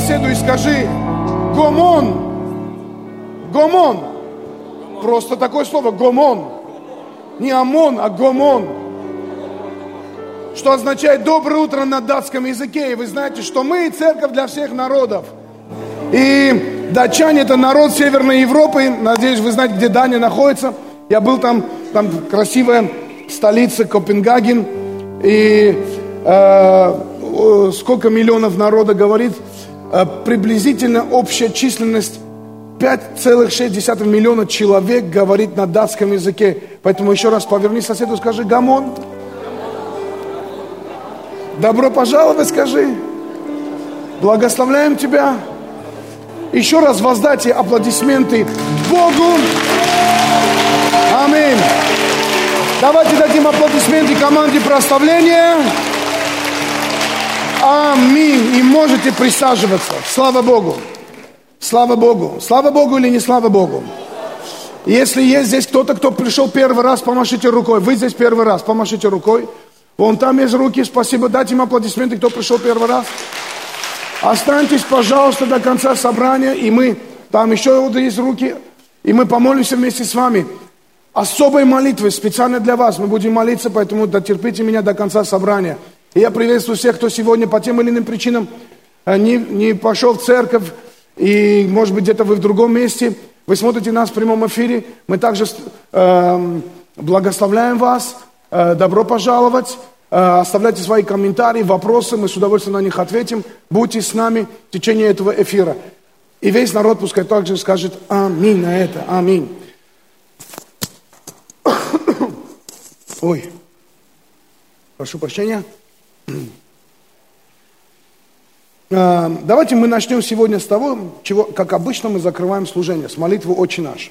соседу и скажи, гомон, гомон. Просто такое слово, гомон. Не ОМОН, а гомон. Что означает доброе утро на датском языке. И вы знаете, что мы церковь для всех народов. И датчане это народ Северной Европы. Надеюсь, вы знаете, где Дания находится. Я был там, там красивая столица Копенгаген. И э, сколько миллионов народа говорит, приблизительно общая численность 5,6 миллиона человек говорит на датском языке. Поэтому еще раз поверни соседу, скажи «Гамон». Добро пожаловать, скажи. Благословляем тебя. Еще раз воздайте аплодисменты Богу. Аминь. Давайте дадим аплодисменты команде прославления. Аминь. И можете присаживаться. Слава Богу. Слава Богу. Слава Богу или не слава Богу? Если есть здесь кто-то, кто пришел первый раз, помашите рукой. Вы здесь первый раз, помашите рукой. Вон там есть руки, спасибо. Дайте им аплодисменты, кто пришел первый раз. Останьтесь, пожалуйста, до конца собрания, и мы, там еще вот есть руки, и мы помолимся вместе с вами. Особой молитвы специально для вас. Мы будем молиться, поэтому дотерпите меня до конца собрания. И я приветствую всех, кто сегодня по тем или иным причинам э, не, не пошел в церковь, и, может быть, где-то вы в другом месте, вы смотрите нас в прямом эфире, мы также э, благословляем вас, э, добро пожаловать, э, оставляйте свои комментарии, вопросы, мы с удовольствием на них ответим, будьте с нами в течение этого эфира. И весь народ пускай также скажет аминь на это, аминь. Ой, прошу прощения. А, давайте мы начнем сегодня с того, чего, как обычно мы закрываем служение, с молитвы «Отче наш».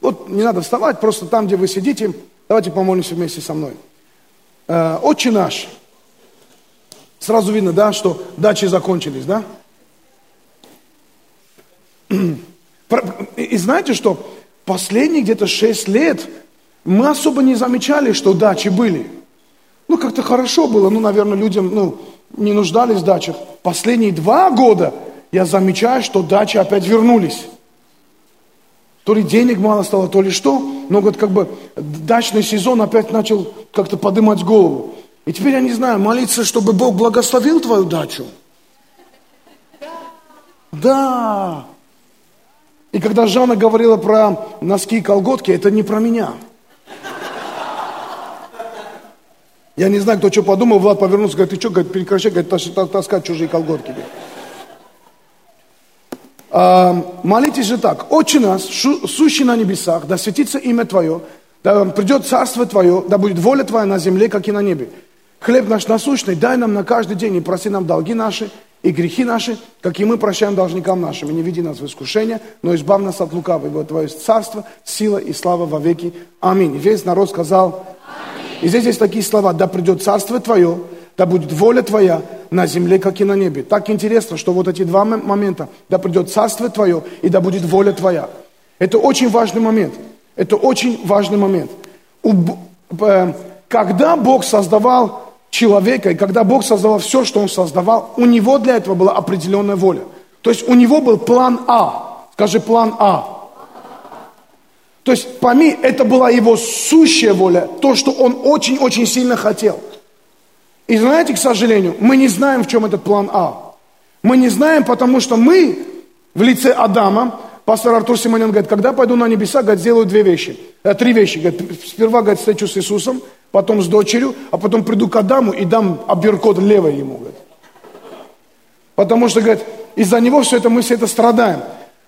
Вот не надо вставать, просто там, где вы сидите, давайте помолимся вместе со мной. А, «Отче наш». Сразу видно, да, что дачи закончились, да? И знаете что? Последние где-то шесть лет мы особо не замечали, что дачи были. Ну, как-то хорошо было, ну, наверное, людям, ну, не нуждались в дачах. Последние два года я замечаю, что дачи опять вернулись. То ли денег мало стало, то ли что. Но вот как бы дачный сезон опять начал как-то поднимать голову. И теперь я не знаю, молиться, чтобы Бог благословил твою дачу. Да. И когда Жанна говорила про носки и колготки, это не про меня – Я не знаю, кто что подумал, Влад повернулся, говорит, ты что, говорит, прекращай, говорит, таскать чужие колготки. А, молитесь же так, Отче нас, сущий на небесах, да светится имя Твое, да придет царство Твое, да будет воля Твоя на земле, как и на небе. Хлеб наш насущный дай нам на каждый день и проси нам долги наши и грехи наши, как и мы прощаем должникам нашим. И не веди нас в искушение, но избавь нас от лукавого. Твое царство, сила и слава во веки. Аминь. Весь народ сказал и здесь есть такие слова, да придет царство твое, да будет воля твоя на земле, как и на небе. Так интересно, что вот эти два момента, да придет царство твое и да будет воля твоя. Это очень важный момент. Это очень важный момент. Э, когда Бог создавал человека, и когда Бог создавал все, что Он создавал, у Него для этого была определенная воля. То есть у Него был план А. Скажи, план А. То есть пойми, это была его сущая воля, то, что он очень-очень сильно хотел. И знаете, к сожалению, мы не знаем, в чем этот план А. Мы не знаем, потому что мы в лице Адама, пастор Артур Симонян говорит, когда пойду на небеса, говорит, сделаю две вещи. Э, три вещи. Говорит, сперва, говорит, встречу с Иисусом, потом с дочерью, а потом приду к Адаму и дам оберкот левой ему. Говорит. Потому что, говорит, из-за него все это, мы все это страдаем.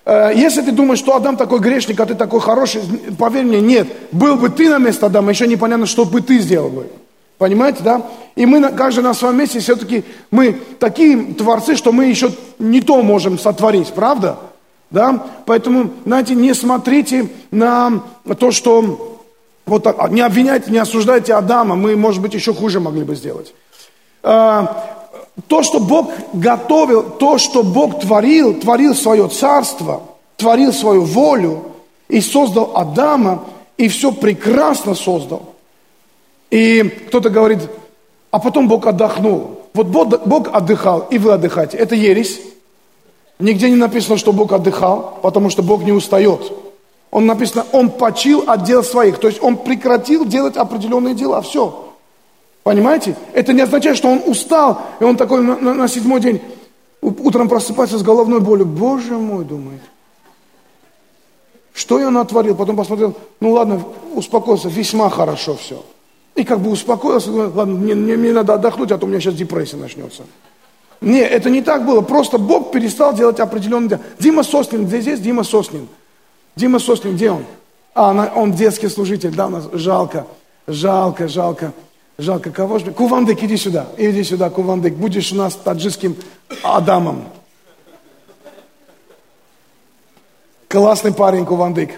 Э, если ты думаешь, что Адам такой грешник, а ты такой хороший, поверь мне, нет. Был бы ты на место Адама, еще непонятно, что бы ты сделал бы. Понимаете, да? И мы, каждый на своем месте, все-таки мы такие творцы, что мы еще не то можем сотворить, правда? Да? Поэтому, знаете, не смотрите на то, что... Вот не обвиняйте, не осуждайте Адама, мы, может быть, еще хуже могли бы сделать. Э, то, что Бог готовил, то, что Бог творил, творил свое царство, творил свою волю и создал Адама, и все прекрасно создал. И кто-то говорит, а потом Бог отдохнул. вот Бог, отдыхал, и вы отдыхаете. Это ересь. Нигде не написано, что Бог отдыхал, потому что Бог не устает. Он написано, он почил от дел своих. То есть он прекратил делать определенные дела. Все. Понимаете? Это не означает, что он устал, и он такой на, на, на седьмой день утром просыпается с головной болью. Боже мой, думает. Что я натворил? Потом посмотрел, ну ладно, успокоился, весьма хорошо все. И как бы успокоился, ладно, мне, мне, мне надо отдохнуть, а то у меня сейчас депрессия начнется. Не, это не так было. Просто Бог перестал делать определенные дела. Дима Соснин, где здесь Дима Соснин? Дима Соснин, где он? А, он детский служитель, да, у нас жалко, жалко, жалко, жалко. Кого же? Кувандык, иди сюда, иди сюда, Кувандык. Будешь у нас таджикским Адамом. Классный парень, Кувандык.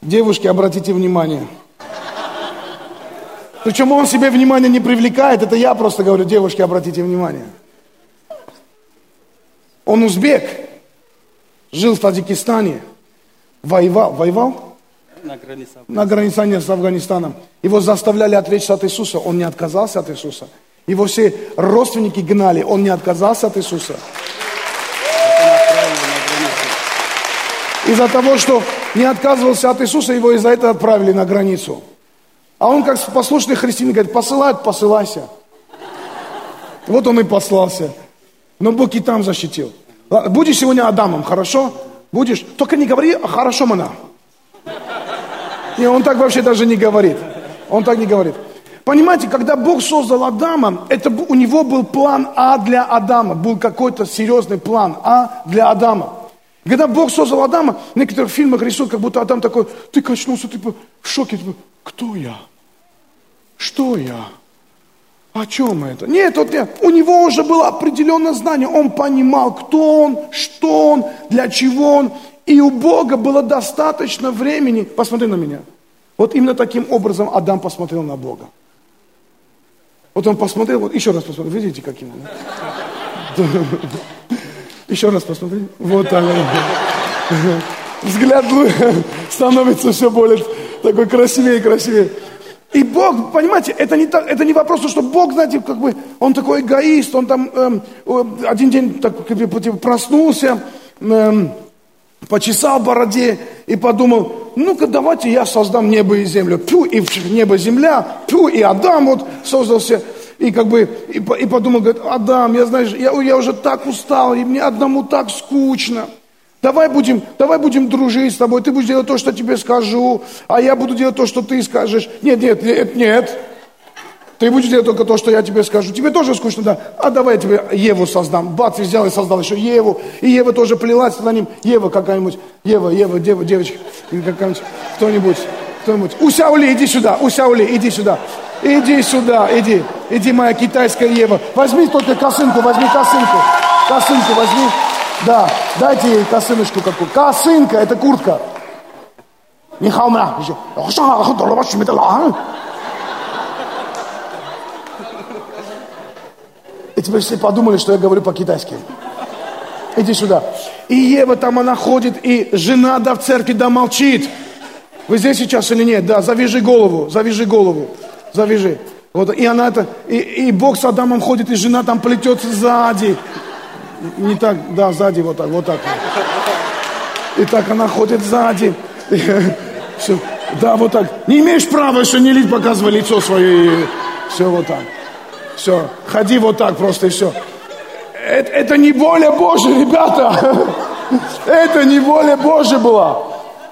Девушки, обратите внимание. Причем он себе внимание не привлекает, это я просто говорю, девушки, обратите внимание. Он узбек, жил в Таджикистане, воевал, воевал? На границе. На границе с Афганистаном. Его заставляли отречься от Иисуса, он не отказался от Иисуса. Его все родственники гнали, он не отказался от Иисуса. Из-за того, что не отказывался от Иисуса, его из-за этого отправили на границу. А он, как послушный христианин, говорит, посылают, посылайся. Вот он и послался. Но Бог и там защитил. Будешь сегодня Адамом, хорошо? Будешь? Только не говори, хорошо, мана. Не, он так вообще даже не говорит. Он так не говорит. Понимаете, когда Бог создал Адама, это у него был план А для Адама. Был какой-то серьезный план А для Адама. Когда Бог создал Адама, в некоторых фильмах рисуют, как будто Адам такой, ты качнулся, ты в шоке. Кто я? Что я? О чем это? Нет, вот нет. У него уже было определенное знание. Он понимал, кто он, что он, для чего он. И у Бога было достаточно времени. Посмотри на меня. Вот именно таким образом Адам посмотрел на Бога. Вот он посмотрел, вот еще раз посмотрел. Видите, каким он? Еще раз посмотри. Вот так. Взгляд становится все более такой красивее и красивее. И Бог, понимаете, это не, так, это не вопрос, что Бог, знаете, как бы, он такой эгоист, он там эм, один день так, как бы, проснулся, эм, почесал бороде и подумал, ну-ка давайте я создам небо и землю. Пю, и небо, земля, пю, и Адам вот создался. И как бы, и, и подумал, говорит, Адам, я, знаешь, я, я уже так устал, и мне одному так скучно. Давай будем, давай будем дружить с тобой, ты будешь делать то, что тебе скажу, а я буду делать то, что ты скажешь. Нет, нет, нет, нет. Ты будешь делать только то, что я тебе скажу. Тебе тоже скучно, да? А давай я тебе Еву создам. Бац, и взял и создал еще Еву. И Ева тоже плелась за ним. Ева какая-нибудь. Ева, Ева, дева, девочка. Какая-нибудь. Кто-нибудь. Кто-нибудь. Усяули, иди сюда. Усяули, иди сюда. Иди сюда, иди. Иди, моя китайская Ева. Возьми только косынку, возьми косынку. Косынку возьми. Да, дайте ей косыночку какую. Косынка, это куртка. Не хаумя. И теперь все подумали, что я говорю по-китайски. Иди сюда. И Ева там она ходит, и жена да в церкви да молчит. Вы здесь сейчас или нет? Да, завяжи голову, завяжи голову, завяжи. Вот, и она это, и, и Бог с Адамом ходит, и жена там плетется сзади. Не так, да, сзади вот так, вот так. И так она ходит сзади. Все, да, вот так. Не имеешь права еще не лить, показывай лицо свое. Все вот так. Все, ходи вот так просто и все. Это, это не воля Божья, ребята. Это не воля Божья была.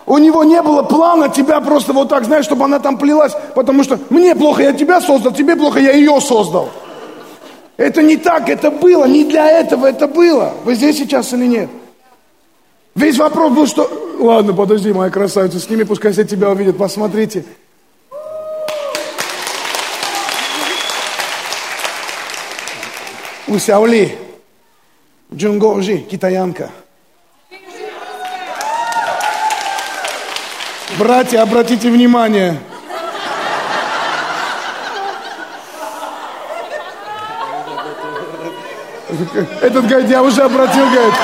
У него не было плана тебя просто вот так, знаешь, чтобы она там плелась, потому что мне плохо, я тебя создал, тебе плохо, я ее создал. Это не так, это было, не для этого это было. Вы здесь сейчас или нет? Весь вопрос был, что... Ладно, подожди, моя красавица, сними, пускай все тебя увидят, посмотрите. Усяули, Джунгожи, китаянка. Братья, обратите внимание, Этот говорит, я уже обратил, говорит.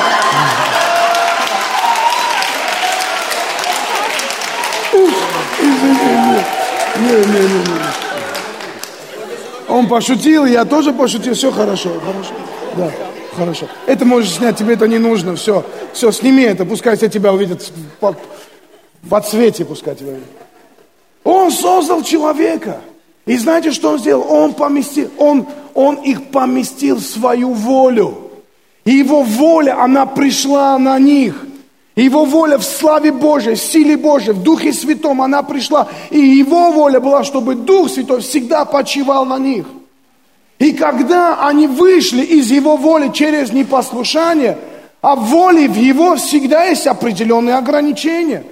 Не, не, не, не. Он пошутил, я тоже пошутил, все хорошо, хорошо. Да, хорошо. Это можешь снять, тебе это не нужно, все. Все, сними это, пускай все тебя увидят по, по цвете, пускай тебя увидят. Он создал человека. И знаете, что он сделал? Он поместил, он, он их поместил в свою волю. И его воля, она пришла на них. И его воля в славе Божьей, в силе Божьей, в Духе Святом, она пришла. И его воля была, чтобы Дух Святой всегда почивал на них. И когда они вышли из его воли через непослушание, а в воле в его всегда есть определенные ограничения.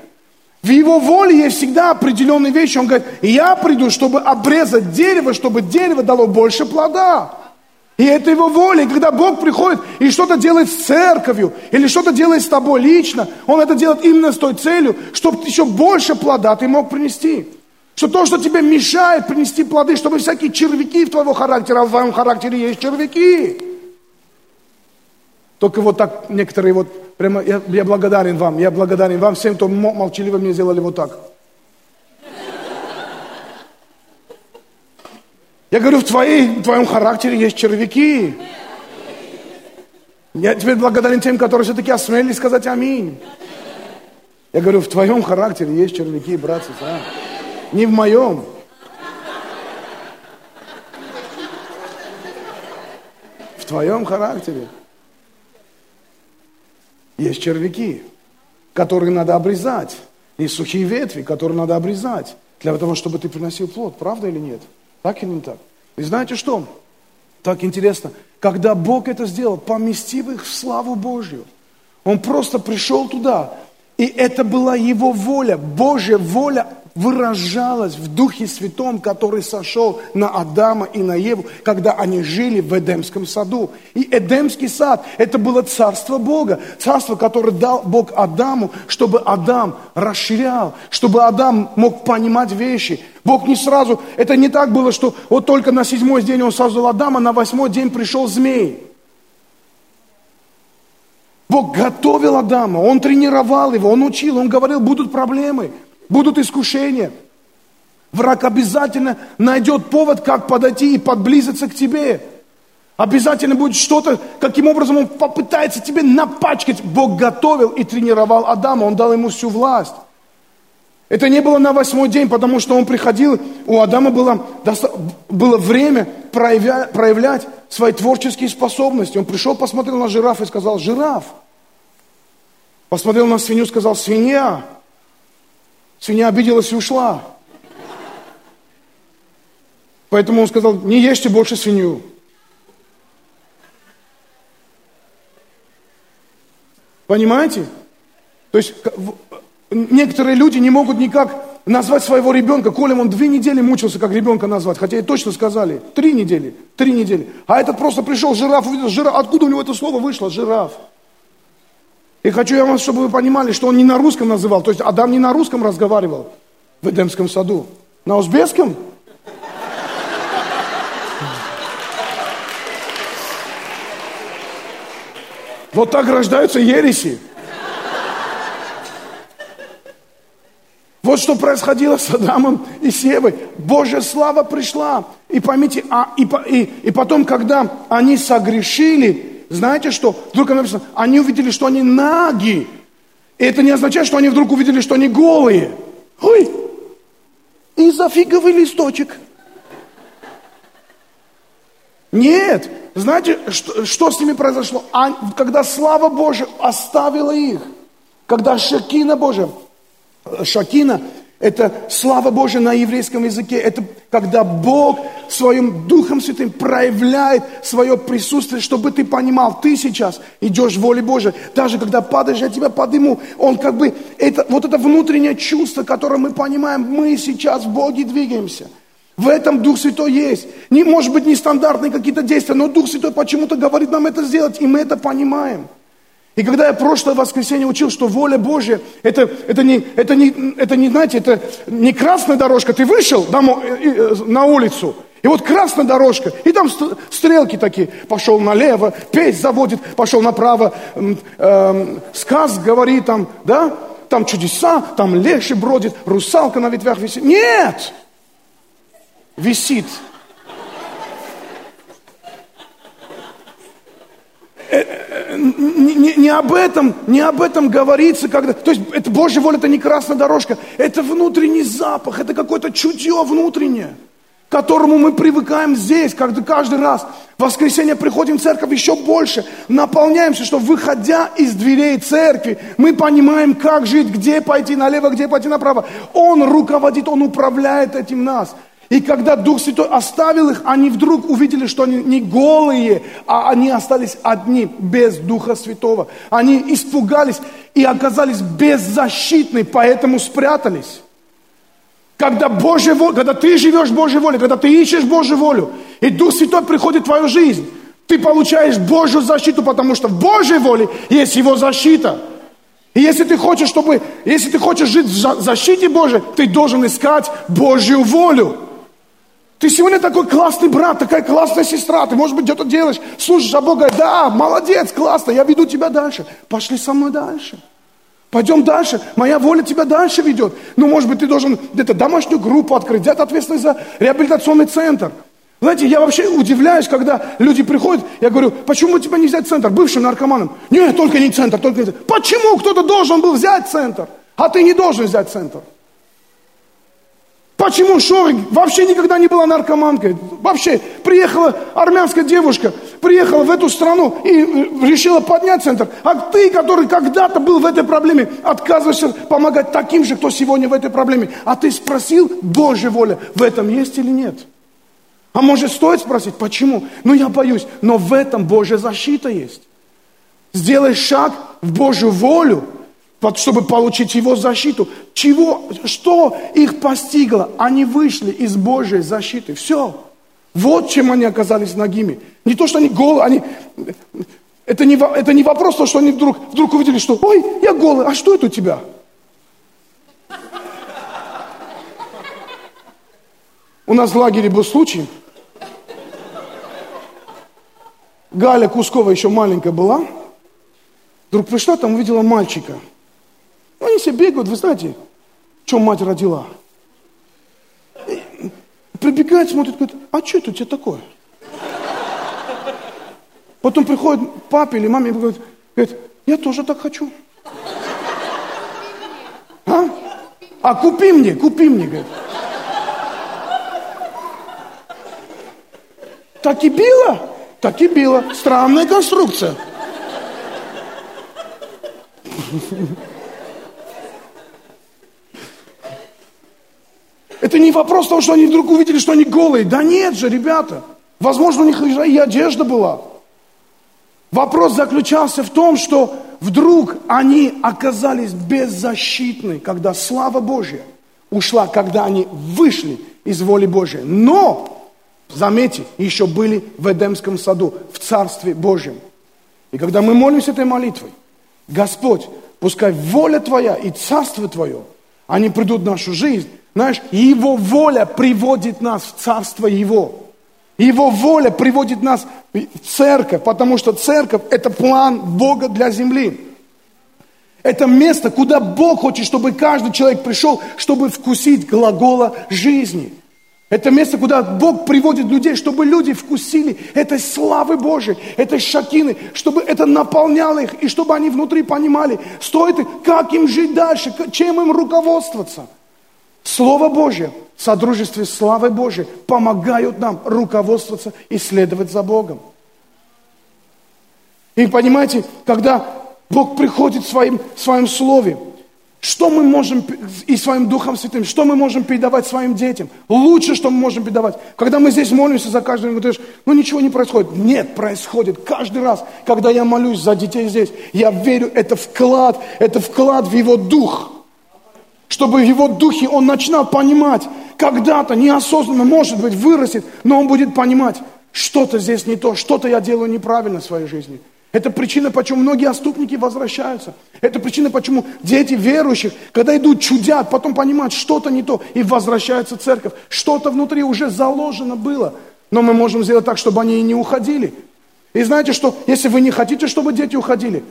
В его воле есть всегда определенные вещи. Он говорит, я приду, чтобы обрезать дерево, чтобы дерево дало больше плода. И это его воля. И когда Бог приходит и что-то делает с церковью, или что-то делает с тобой лично, Он это делает именно с той целью, чтобы еще больше плода ты мог принести. Что то, что тебе мешает принести плоды, чтобы всякие червяки в твоего характера, а в твоем характере есть червяки. Только вот так некоторые вот, прямо, я, я благодарен вам, я благодарен вам всем, кто молчаливо мне сделали вот так. Я говорю, в, твоей, в твоем характере есть червяки. Я теперь благодарен тем, которые все-таки осмелились сказать аминь. Я говорю, в твоем характере есть червяки, братцы. А? Не в моем. В твоем характере есть червяки, которые надо обрезать. И сухие ветви, которые надо обрезать. Для того, чтобы ты приносил плод. Правда или нет? Так или не так? И знаете что? Так интересно, когда Бог это сделал, поместив их в славу Божью, Он просто пришел туда, и это была Его воля, Божья воля выражалась в Духе Святом, который сошел на Адама и на Еву, когда они жили в Эдемском саду. И Эдемский сад – это было царство Бога, царство, которое дал Бог Адаму, чтобы Адам расширял, чтобы Адам мог понимать вещи. Бог не сразу, это не так было, что вот только на седьмой день он создал Адама, на восьмой день пришел змей. Бог готовил Адама, Он тренировал его, Он учил, Он говорил, будут проблемы, будут искушения. Враг обязательно найдет повод, как подойти и подблизиться к тебе. Обязательно будет что-то, каким образом он попытается тебе напачкать. Бог готовил и тренировал Адама, он дал ему всю власть. Это не было на восьмой день, потому что он приходил, у Адама было, было время проявлять, проявлять свои творческие способности. Он пришел, посмотрел на жираф и сказал, жираф. Посмотрел на свинью, сказал, свинья. Свинья обиделась и ушла. Поэтому он сказал, не ешьте больше свинью. Понимаете? То есть некоторые люди не могут никак назвать своего ребенка. Колем он две недели мучился, как ребенка назвать. Хотя и точно сказали. Три недели. Три недели. А этот просто пришел, жираф, увидел жираф. Откуда у него это слово вышло? Жираф. И хочу я вам, чтобы вы понимали, что он не на русском называл. То есть Адам не на русском разговаривал в Эдемском саду. На узбекском? Вот так рождаются ереси. Вот что происходило с Адамом и Севой. Божья слава пришла. И поймите, а, и, и, и потом, когда они согрешили, знаете что? Вдруг написано, они увидели, что они наги. И это не означает, что они вдруг увидели, что они голые. Ой, и за фиговый листочек. Нет, знаете, что, что с ними произошло? А, когда слава Божия оставила их, когда Шакина Божия, Шакина это слава Божья на еврейском языке. Это когда Бог своим Духом Святым проявляет свое присутствие, чтобы ты понимал, ты сейчас идешь в воле Божьей. Даже когда падаешь, я тебя подыму. Он как бы, это, вот это внутреннее чувство, которое мы понимаем, мы сейчас в Боге двигаемся. В этом Дух Святой есть. Не, может быть, нестандартные какие-то действия, но Дух Святой почему-то говорит нам это сделать, и мы это понимаем. И когда я прошлое воскресенье учил, что воля Божья, это, это, не, это, не, это не, знаете, это не красная дорожка, ты вышел домой, на улицу, и вот красная дорожка, и там стрелки такие, пошел налево, петь заводит, пошел направо, э, сказ говорит там, да, там чудеса, там леший бродит, русалка на ветвях висит. Нет! висит. Э, не, не, об этом, не об этом говорится, когда, то есть это Божья воля, это не красная дорожка, это внутренний запах, это какое-то чутье внутреннее к которому мы привыкаем здесь, когда каждый раз в воскресенье приходим в церковь еще больше, наполняемся, что выходя из дверей церкви, мы понимаем, как жить, где пойти налево, где пойти направо. Он руководит, Он управляет этим нас. И когда Дух Святой оставил их, они вдруг увидели, что они не голые, а они остались одни, без Духа Святого. Они испугались и оказались беззащитны, поэтому спрятались. Когда, Божья когда ты живешь Божьей волей, когда ты ищешь Божью волю, и Дух Святой приходит в твою жизнь, ты получаешь Божью защиту, потому что в Божьей воле есть Его защита. И если ты хочешь, чтобы, если ты хочешь жить в защите Божьей, ты должен искать Божью волю. Ты сегодня такой классный брат, такая классная сестра, ты, может быть, где-то делаешь, слушаешь, а Бог говорит, да, молодец, классно, я веду тебя дальше. Пошли со мной дальше. Пойдем дальше. Моя воля тебя дальше ведет. Ну, может быть, ты должен где-то домашнюю группу открыть, взять ответственность за реабилитационный центр. Знаете, я вообще удивляюсь, когда люди приходят, я говорю, почему тебя не взять центр, бывшим наркоманам? Нет, только не центр, только не центр. Почему кто-то должен был взять центр, а ты не должен взять центр? Почему Шорик вообще никогда не была наркоманкой? Вообще, приехала армянская девушка, приехала в эту страну и э, решила поднять центр. А ты, который когда-то был в этой проблеме, отказываешься помогать таким же, кто сегодня в этой проблеме. А ты спросил, Божья воля в этом есть или нет? А может стоит спросить, почему? Ну я боюсь, но в этом Божья защита есть. Сделай шаг в Божью волю – чтобы получить его защиту. Чего, что их постигло? Они вышли из Божьей защиты. Все. Вот чем они оказались ногими. Не то, что они голые, они... Это не, это не вопрос, то, что они вдруг, вдруг увидели, что «Ой, я голый, а что это у тебя?» У нас в лагере был случай. Галя Кускова еще маленькая была. Вдруг пришла, там увидела мальчика – ну, они все бегают, вы знаете, что мать родила. И прибегает, смотрит, говорит, а что это у тебя такое? Потом приходит папе или маме и говорит, говорит, я тоже так хочу. А? А купи мне, купи мне, говорит. Так и било? Так и било. Странная конструкция. Это не вопрос того, что они вдруг увидели, что они голые. Да нет же, ребята. Возможно, у них и одежда была. Вопрос заключался в том, что вдруг они оказались беззащитны, когда слава Божья ушла, когда они вышли из воли Божьей. Но, заметьте, еще были в Эдемском саду, в Царстве Божьем. И когда мы молимся этой молитвой, Господь, пускай воля Твоя и Царство Твое, они придут в нашу жизнь, знаешь, Его воля приводит нас в Царство Его. Его воля приводит нас в церковь, потому что церковь – это план Бога для земли. Это место, куда Бог хочет, чтобы каждый человек пришел, чтобы вкусить глагола жизни. Это место, куда Бог приводит людей, чтобы люди вкусили этой славы Божией, этой шакины, чтобы это наполняло их, и чтобы они внутри понимали, стоит, как им жить дальше, чем им руководствоваться – Слово Божье в содружестве с славой Божьей помогают нам руководствоваться и следовать за Богом. И понимаете, когда Бог приходит в своим, в своем Слове, что мы можем, и своим Духом Святым, что мы можем передавать своим детям? Лучше, что мы можем передавать. Когда мы здесь молимся за каждого, говоришь, ну ничего не происходит. Нет, происходит. Каждый раз, когда я молюсь за детей здесь, я верю, это вклад, это вклад в его Дух чтобы в его духе он начинал понимать, когда-то неосознанно, может быть, вырастет, но он будет понимать, что-то здесь не то, что-то я делаю неправильно в своей жизни. Это причина, почему многие отступники возвращаются. Это причина, почему дети верующих, когда идут чудят, потом понимают, что-то не то, и возвращаются в церковь. Что-то внутри уже заложено было. Но мы можем сделать так, чтобы они и не уходили. И знаете что, если вы не хотите, чтобы дети уходили,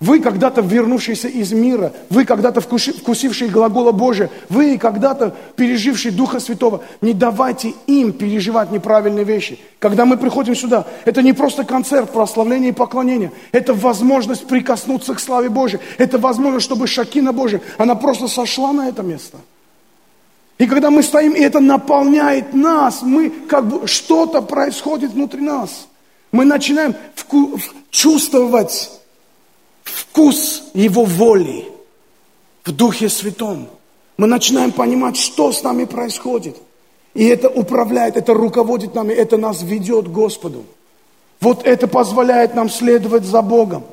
Вы когда-то вернувшиеся из мира, вы когда-то вкусившие глагола Божия, вы когда-то пережившие Духа Святого, не давайте им переживать неправильные вещи. Когда мы приходим сюда, это не просто концерт прославления и поклонения, это возможность прикоснуться к славе Божией, это возможность, чтобы Шакина Божия, она просто сошла на это место. И когда мы стоим, и это наполняет нас, мы как бы что-то происходит внутри нас. Мы начинаем вку- чувствовать вкус Его воли в Духе Святом. Мы начинаем понимать, что с нами происходит. И это управляет, это руководит нами, это нас ведет к Господу. Вот это позволяет нам следовать за Богом.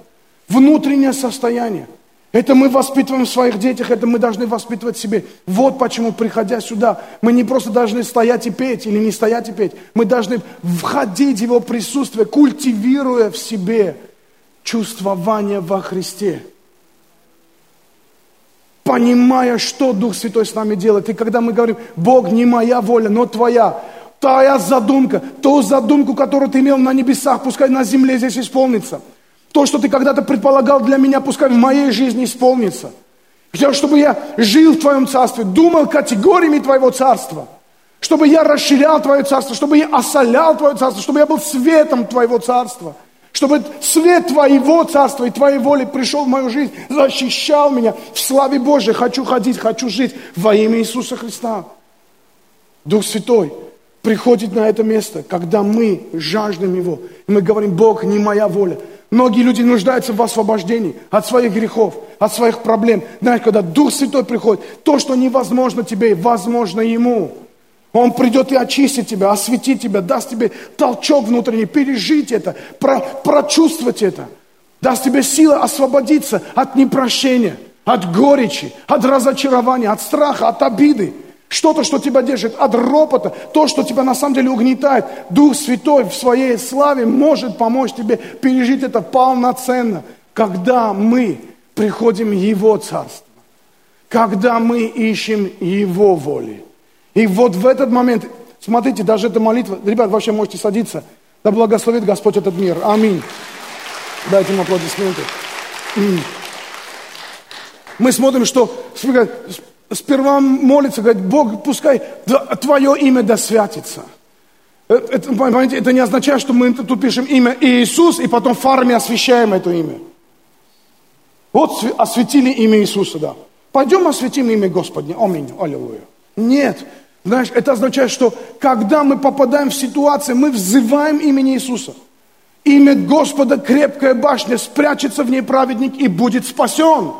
Внутреннее состояние. Это мы воспитываем в своих детях, это мы должны воспитывать себе. Вот почему, приходя сюда, мы не просто должны стоять и петь или не стоять и петь. Мы должны входить в Его присутствие, культивируя в себе чувствование во Христе. Понимая, что Дух Святой с нами делает. И когда мы говорим, Бог, не моя воля, но Твоя. Твоя задумка, ту задумку, которую ты имел на небесах, пускай на земле здесь исполнится. То, что ты когда-то предполагал для меня, пускай в моей жизни исполнится. Хотел, чтобы я жил в Твоем Царстве, думал категориями Твоего Царства. Чтобы я расширял Твое Царство, чтобы я осолял Твое Царство, чтобы я был светом Твоего Царства – чтобы свет Твоего Царства и Твоей воли пришел в мою жизнь, защищал меня в славе Божьей. Хочу ходить, хочу жить во имя Иисуса Христа. Дух Святой приходит на это место, когда мы жаждем Его. И мы говорим, Бог, не моя воля. Многие люди нуждаются в освобождении от своих грехов, от своих проблем. Знаешь, когда Дух Святой приходит, то, что невозможно тебе, возможно Ему. Он придет и очистит тебя, освятит тебя, даст тебе толчок внутренний, пережить это, про, прочувствовать это. Даст тебе силы освободиться от непрощения, от горечи, от разочарования, от страха, от обиды. Что-то, что тебя держит, от ропота, то, что тебя на самом деле угнетает. Дух Святой в своей славе может помочь тебе пережить это полноценно, когда мы приходим в Его Царство, когда мы ищем Его воли. И вот в этот момент, смотрите, даже эта молитва, ребят, вообще можете садиться. Да благословит Господь этот мир. Аминь. Дайте ему аплодисменты. Мы смотрим, что сперва молится, говорит, Бог, пускай Твое имя да святится. Э, это, понимаете, это не означает, что мы тут пишем имя Иисус, и потом в фарме освящаем это имя. Вот осветили имя Иисуса, да. Пойдем осветим имя Господне. Аминь. Аллилуйя. Нет. Знаешь, это означает, что когда мы попадаем в ситуацию, мы взываем имени Иисуса. Имя Господа крепкая башня, спрячется в ней праведник и будет спасен.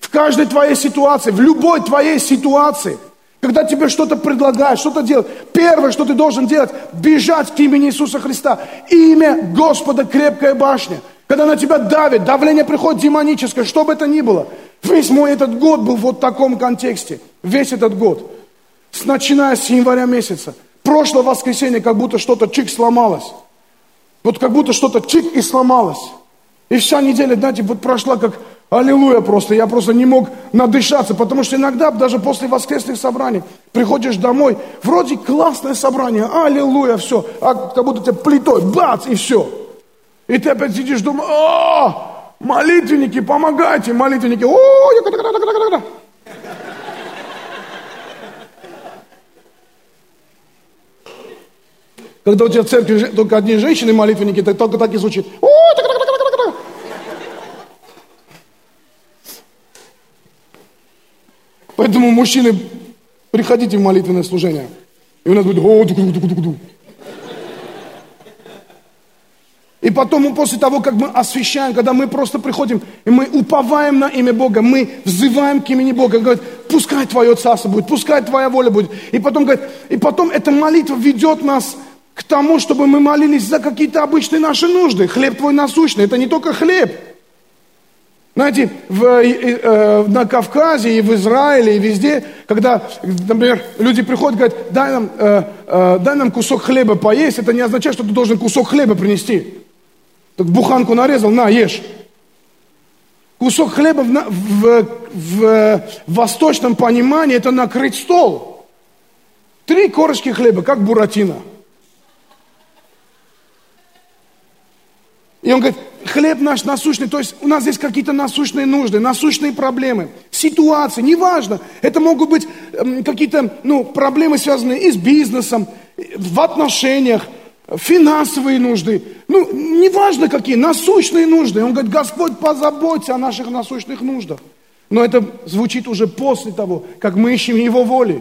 В каждой твоей ситуации, в любой твоей ситуации, когда тебе что-то предлагают, что-то делать, первое, что ты должен делать, бежать к имени Иисуса Христа. Имя Господа крепкая башня. Когда на тебя давит, давление приходит демоническое, что бы это ни было. Весь мой этот год был вот в таком контексте. Весь этот год начиная с января месяца. Прошлое воскресенье как будто что-то чик сломалось. Вот как будто что-то чик и сломалось. И вся неделя, знаете, вот прошла как аллилуйя просто. Я просто не мог надышаться, потому что иногда даже после воскресных собраний приходишь домой, вроде классное собрание, аллилуйя, все, а как будто тебе плитой, бац, и все. И ты опять сидишь, думаешь, о, молитвенники, помогайте, молитвенники, о, Когда у тебя в церкви только одни женщины молитвенники, так только так и звучит. Поэтому мужчины, приходите в молитвенное служение. И у нас будет. И потом, после того, как мы освящаем, когда мы просто приходим, и мы уповаем на имя Бога, мы взываем к имени Бога, говорит, пускай Твое царство будет, пускай Твоя воля будет. И потом, говорит, и потом эта молитва ведет нас к тому, чтобы мы молились за какие-то обычные наши нужды. Хлеб твой насущный, это не только хлеб. Знаете, в, э, на Кавказе и в Израиле, и везде, когда, например, люди приходят, говорят, дай нам, э, э, дай нам кусок хлеба поесть, это не означает, что ты должен кусок хлеба принести. Так буханку нарезал, на, ешь. Кусок хлеба в, в, в, в восточном понимании это накрыть стол. Три корочки хлеба, как буратино. И он говорит, хлеб наш насущный, то есть у нас здесь какие-то насущные нужды, насущные проблемы, ситуации, неважно. Это могут быть эм, какие-то ну, проблемы, связанные и с бизнесом, в отношениях, финансовые нужды. Ну, неважно какие, насущные нужды. Он говорит, Господь, позаботься о наших насущных нуждах. Но это звучит уже после того, как мы ищем Его воли.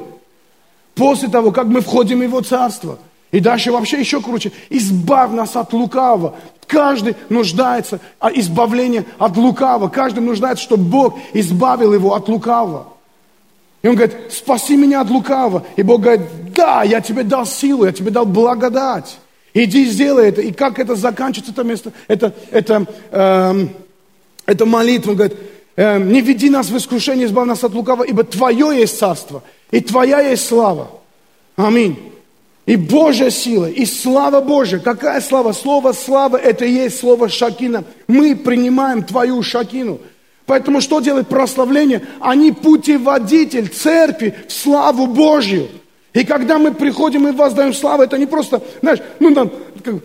После того, как мы входим в Его Царство. И дальше вообще еще круче. Избавь нас от лукавого. Каждый нуждается избавления от лукавого. Каждый нуждается, чтобы Бог избавил его от лукавого. И он говорит, спаси меня от лукавого. И Бог говорит, да, я тебе дал силу, я тебе дал благодать. Иди сделай это. И как это заканчивается, это место, это, это, эм, это молитва. Он говорит, эм, не веди нас в искушение, избавь нас от лукавого, ибо Твое есть царство, и Твоя есть слава. Аминь. И Божья сила, и слава Божья. Какая слава? Слово слава – это и есть слово шакина. Мы принимаем твою шакину. Поэтому что делает прославление? Они путеводитель церкви в славу Божью. И когда мы приходим и воздаем славу, это не просто, знаешь, ну там, как,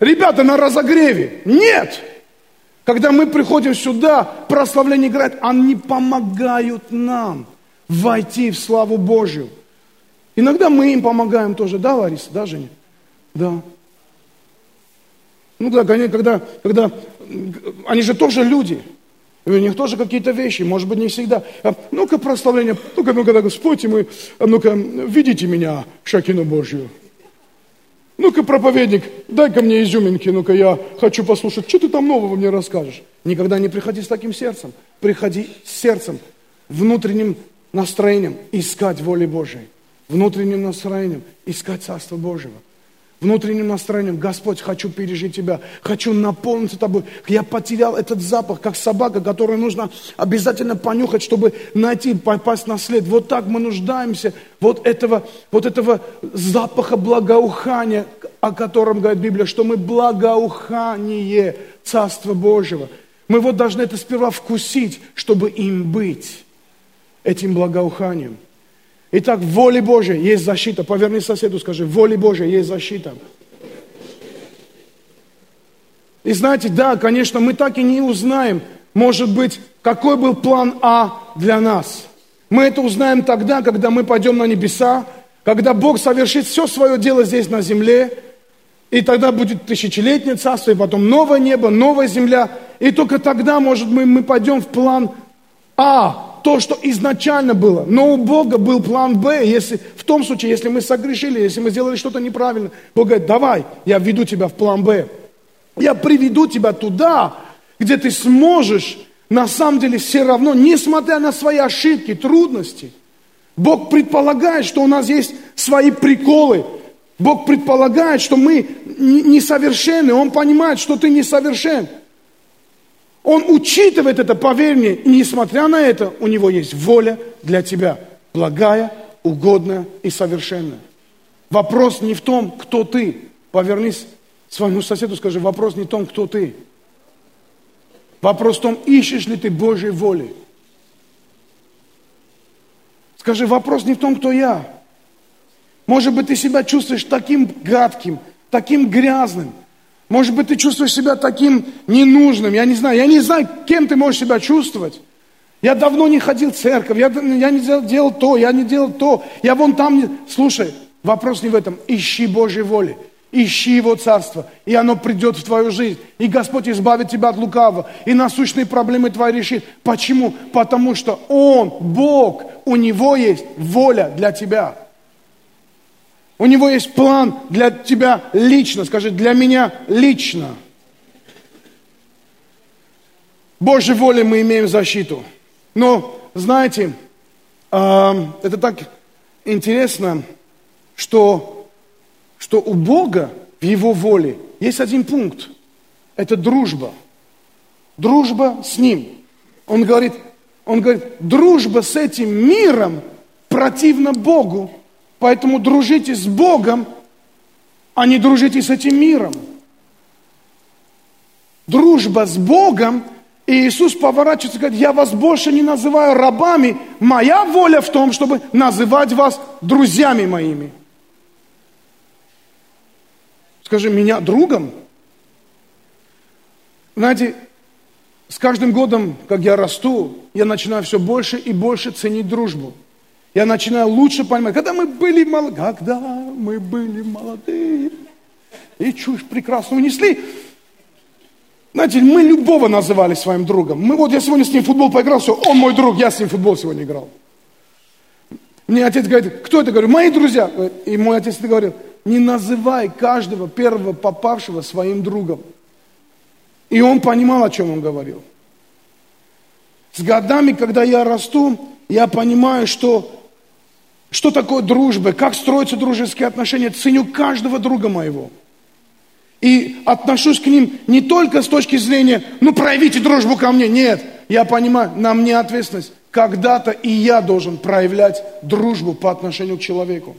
ребята на разогреве. Нет! Когда мы приходим сюда, прославление играет, они помогают нам войти в славу Божью. Иногда мы им помогаем тоже, да, Лариса, да, Женя? Да. Ну да, когда, когда они же тоже люди. У них тоже какие-то вещи, может быть, не всегда. А, ну-ка, прославление, ну-ка, ну-ка, Господь, мы, а ну-ка, видите меня, Шакину Божью. Ну-ка, проповедник, дай-ка мне изюминки, ну-ка, я хочу послушать, что ты там нового мне расскажешь. Никогда не приходи с таким сердцем. Приходи с сердцем, внутренним настроением, искать воли Божией внутренним настроением искать Царство Божьего. Внутренним настроением, Господь, хочу пережить Тебя, хочу наполниться Тобой. Я потерял этот запах, как собака, которую нужно обязательно понюхать, чтобы найти, попасть на след. Вот так мы нуждаемся вот этого, вот этого запаха благоухания, о котором говорит Библия, что мы благоухание Царства Божьего. Мы вот должны это сперва вкусить, чтобы им быть, этим благоуханием. Итак, в воле Божьей есть защита. Поверни соседу, скажи, в воле Божьей есть защита. И знаете, да, конечно, мы так и не узнаем, может быть, какой был план А для нас. Мы это узнаем тогда, когда мы пойдем на небеса, когда Бог совершит все свое дело здесь на земле, и тогда будет тысячелетнее царство, и потом новое небо, новая земля. И только тогда, может, мы, мы пойдем в план А, то, что изначально было. Но у Бога был план Б, если, в том случае, если мы согрешили, если мы сделали что-то неправильно. Бог говорит, давай, я введу тебя в план Б. Я приведу тебя туда, где ты сможешь, на самом деле, все равно, несмотря на свои ошибки, трудности, Бог предполагает, что у нас есть свои приколы. Бог предполагает, что мы несовершенны. Он понимает, что ты несовершен. Он учитывает это, поверь мне, и несмотря на это, у него есть воля для тебя, благая, угодная и совершенная. Вопрос не в том, кто ты. Повернись своему соседу, скажи, вопрос не в том, кто ты. Вопрос в том, ищешь ли ты Божьей воли. Скажи, вопрос не в том, кто я. Может быть, ты себя чувствуешь таким гадким, таким грязным – может быть, ты чувствуешь себя таким ненужным. Я не знаю. Я не знаю, кем ты можешь себя чувствовать. Я давно не ходил в церковь. Я, я не делал, делал то, я не делал то. Я вон там не... Слушай, вопрос не в этом. Ищи Божьей воли. Ищи Его Царство, и оно придет в твою жизнь. И Господь избавит тебя от лукавого, и насущные проблемы твои решит. Почему? Потому что Он, Бог, у Него есть воля для тебя. У него есть план для тебя лично. Скажи, для меня лично. Божьей воле мы имеем защиту. Но, знаете, это так интересно, что, что у Бога в Его воле есть один пункт. Это дружба. Дружба с Ним. Он говорит, он говорит, дружба с этим миром противна Богу, Поэтому дружите с Богом, а не дружите с этим миром. Дружба с Богом, и Иисус поворачивается и говорит, я вас больше не называю рабами, моя воля в том, чтобы называть вас друзьями моими. Скажи, меня другом? Знаете, с каждым годом, как я расту, я начинаю все больше и больше ценить дружбу. Я начинаю лучше понимать, когда мы были молодые, когда мы были молодые, и чушь прекрасно унесли. Знаете, мы любого называли своим другом. Мы, вот я сегодня с ним в футбол поиграл, все, он мой друг, я с ним в футбол сегодня играл. Мне отец говорит, кто это? Говорю, мои друзья. И мой отец это говорил, не называй каждого первого попавшего своим другом. И он понимал, о чем он говорил. С годами, когда я расту, я понимаю, что, что такое дружба, как строятся дружеские отношения. Ценю каждого друга моего. И отношусь к ним не только с точки зрения, ну проявите дружбу ко мне. Нет, я понимаю, на мне ответственность когда-то и я должен проявлять дружбу по отношению к человеку.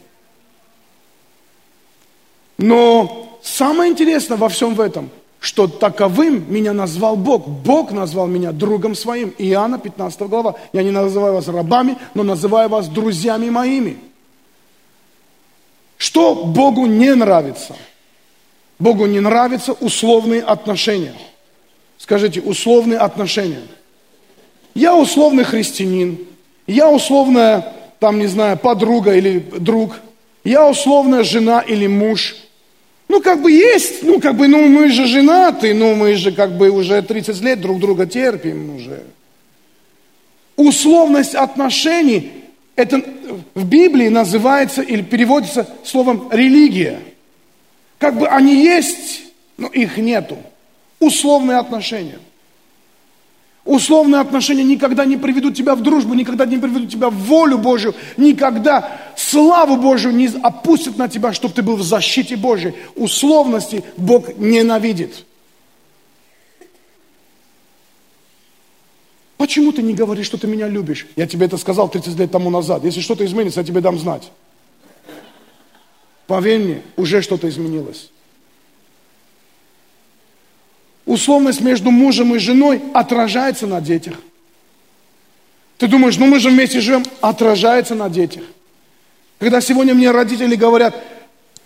Но самое интересное во всем в этом, что таковым меня назвал Бог. Бог назвал меня другом своим. Иоанна 15 глава. Я не называю вас рабами, но называю вас друзьями моими. Что Богу не нравится? Богу не нравятся условные отношения. Скажите, условные отношения – я условный христианин, я условная, там, не знаю, подруга или друг, я условная жена или муж. Ну, как бы есть, ну, как бы, ну, мы же женаты, ну, мы же как бы уже 30 лет друг друга терпим уже. Условность отношений, это в Библии называется или переводится словом религия. Как бы они есть, но их нету. Условные отношения. Условные отношения никогда не приведут тебя в дружбу, никогда не приведут тебя в волю Божью, никогда славу Божью не опустят на тебя, чтобы ты был в защите Божьей. Условности Бог ненавидит. Почему ты не говоришь, что ты меня любишь? Я тебе это сказал 30 лет тому назад. Если что-то изменится, я тебе дам знать. Поверь мне, уже что-то изменилось условность между мужем и женой отражается на детях. Ты думаешь, ну мы же вместе живем, отражается на детях. Когда сегодня мне родители говорят,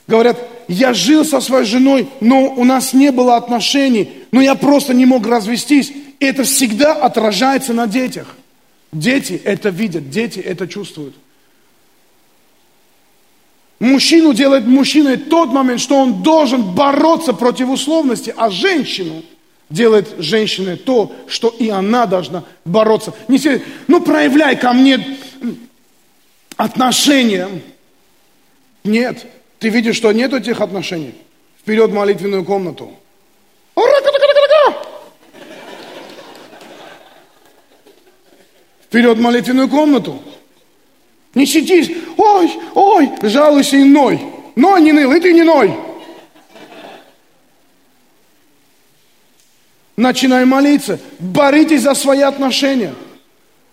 говорят, я жил со своей женой, но у нас не было отношений, но я просто не мог развестись. Это всегда отражается на детях. Дети это видят, дети это чувствуют. Мужчину делает мужчиной тот момент, что он должен бороться против условности, а женщину делает женщиной то, что и она должна бороться. Не все, ну проявляй ко мне отношения. Нет, ты видишь, что нет этих отношений. Вперед в молитвенную комнату. Вперед в молитвенную комнату. Не сиди, ой, ой, жалуйся и ной. Ной не ныл, и ты не ной. Начинай молиться. Боритесь за свои отношения.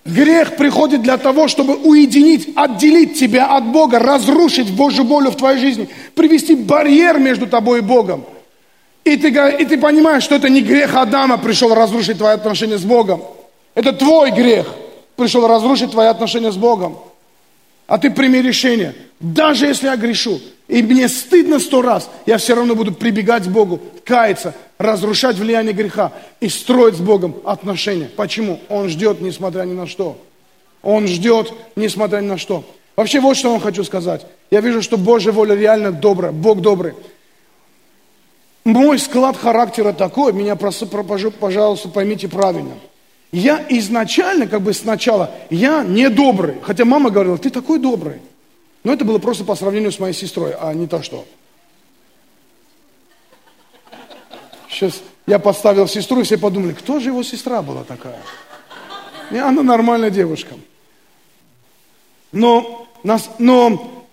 Грех приходит для того, чтобы уединить, отделить тебя от Бога, разрушить Божью волю в твоей жизни, привести барьер между тобой и Богом. И ты, и ты понимаешь, что это не грех Адама пришел разрушить твои отношения с Богом. Это твой грех пришел разрушить твои отношения с Богом. А ты прими решение. Даже если я грешу, и мне стыдно сто раз, я все равно буду прибегать к Богу, каяться, разрушать влияние греха и строить с Богом отношения. Почему? Он ждет, несмотря ни на что. Он ждет, несмотря ни на что. Вообще вот что вам хочу сказать. Я вижу, что Божья воля реально добрая, Бог добрый. Мой склад характера такой, меня, просто, пожалуйста, поймите правильно – я изначально, как бы сначала, я не добрый. Хотя мама говорила, ты такой добрый. Но это было просто по сравнению с моей сестрой, а не то что. Сейчас я подставил сестру, и все подумали, кто же его сестра была такая? И она нормальная девушка. Но, нас, но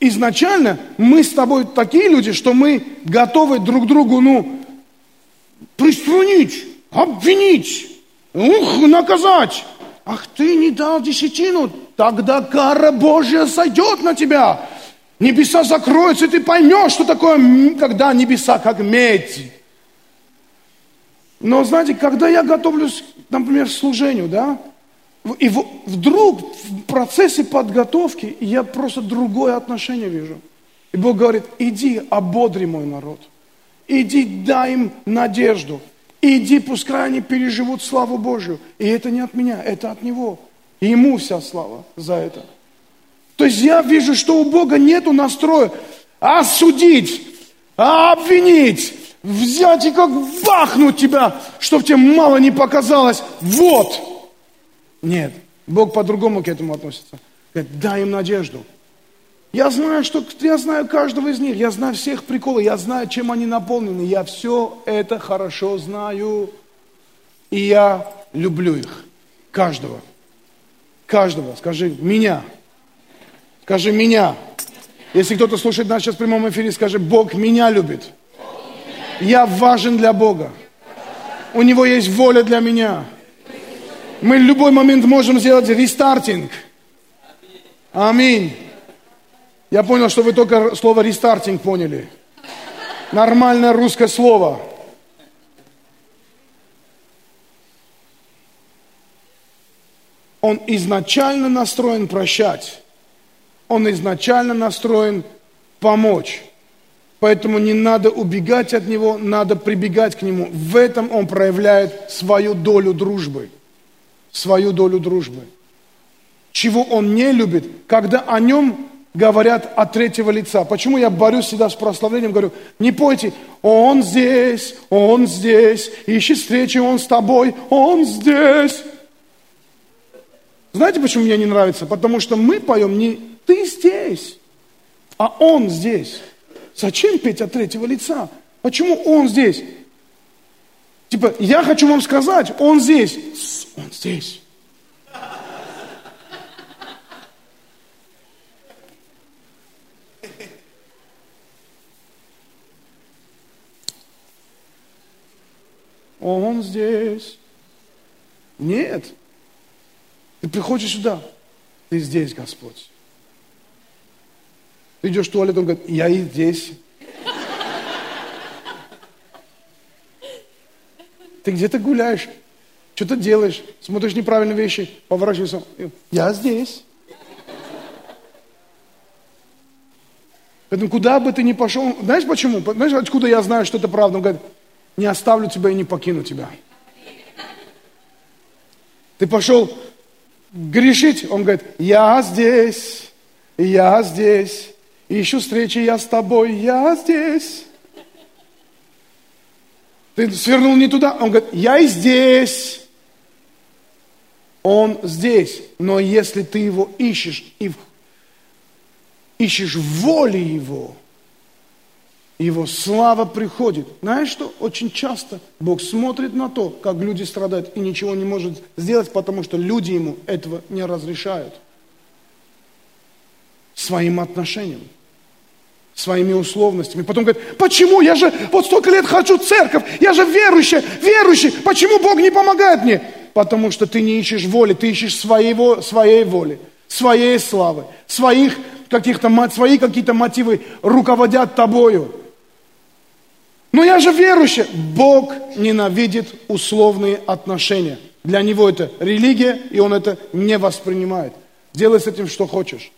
изначально мы с тобой такие люди, что мы готовы друг другу, ну, приструнить, обвинить, Ух, наказать! Ах, ты не дал десятину, тогда кара Божья сойдет на тебя. Небеса закроются, и ты поймешь, что такое, когда небеса как медь. Но знаете, когда я готовлюсь, например, к служению, да, и вдруг в процессе подготовки я просто другое отношение вижу. И Бог говорит, иди ободри мой народ. Иди дай им надежду. Иди, пускай они переживут славу Божию. И это не от меня, это от Него. И Ему вся слава за это. То есть я вижу, что у Бога нету настроя осудить, обвинить, взять и как вахнуть тебя, чтобы тебе мало не показалось. Вот. Нет, Бог по-другому к этому относится. Говорит, дай им надежду. Я знаю, что я знаю каждого из них, я знаю всех приколов, я знаю, чем они наполнены, я все это хорошо знаю. И я люблю их, каждого. Каждого, скажи, меня. Скажи, меня. Если кто-то слушает нас сейчас в прямом эфире, скажи, Бог меня любит. Я важен для Бога. У Него есть воля для меня. Мы в любой момент можем сделать рестартинг. Аминь. Я понял, что вы только слово рестартинг поняли. Нормальное русское слово. Он изначально настроен прощать. Он изначально настроен помочь. Поэтому не надо убегать от него, надо прибегать к нему. В этом он проявляет свою долю дружбы. Свою долю дружбы. Чего он не любит, когда о нем говорят от третьего лица. Почему я борюсь всегда с прославлением, говорю, не пойте, он здесь, он здесь, ищи встречи, он с тобой, он здесь. Знаете, почему мне не нравится? Потому что мы поем не ты здесь, а он здесь. Зачем петь от третьего лица? Почему он здесь? Типа, я хочу вам сказать, он здесь. Он здесь. Он здесь. Нет. Ты приходишь сюда. Ты здесь, Господь. Ты идешь в туалет, он говорит, я и здесь. Ты где-то гуляешь, что-то делаешь, смотришь неправильные вещи, поворачиваешься. Я здесь. Поэтому куда бы ты ни пошел, знаешь почему? Знаешь, откуда я знаю, что это правда? Он говорит, не оставлю тебя и не покину тебя. Ты пошел грешить, он говорит, я здесь, я здесь, ищу встречи, я с тобой, я здесь. Ты свернул не туда, он говорит, я и здесь. Он здесь, но если ты его ищешь и ищешь воли его, его слава приходит. Знаешь что? Очень часто Бог смотрит на то, как люди страдают и ничего не может сделать, потому что люди ему этого не разрешают. Своим отношением, своими условностями. Потом говорит, почему? Я же вот столько лет хочу церковь, я же верующий, верующий, почему Бог не помогает мне? Потому что ты не ищешь воли, ты ищешь своего, своей воли, своей славы, своих каких-то, свои какие-то мотивы руководят тобою. Но я же верующий. Бог ненавидит условные отношения. Для него это религия, и он это не воспринимает. Делай с этим, что хочешь.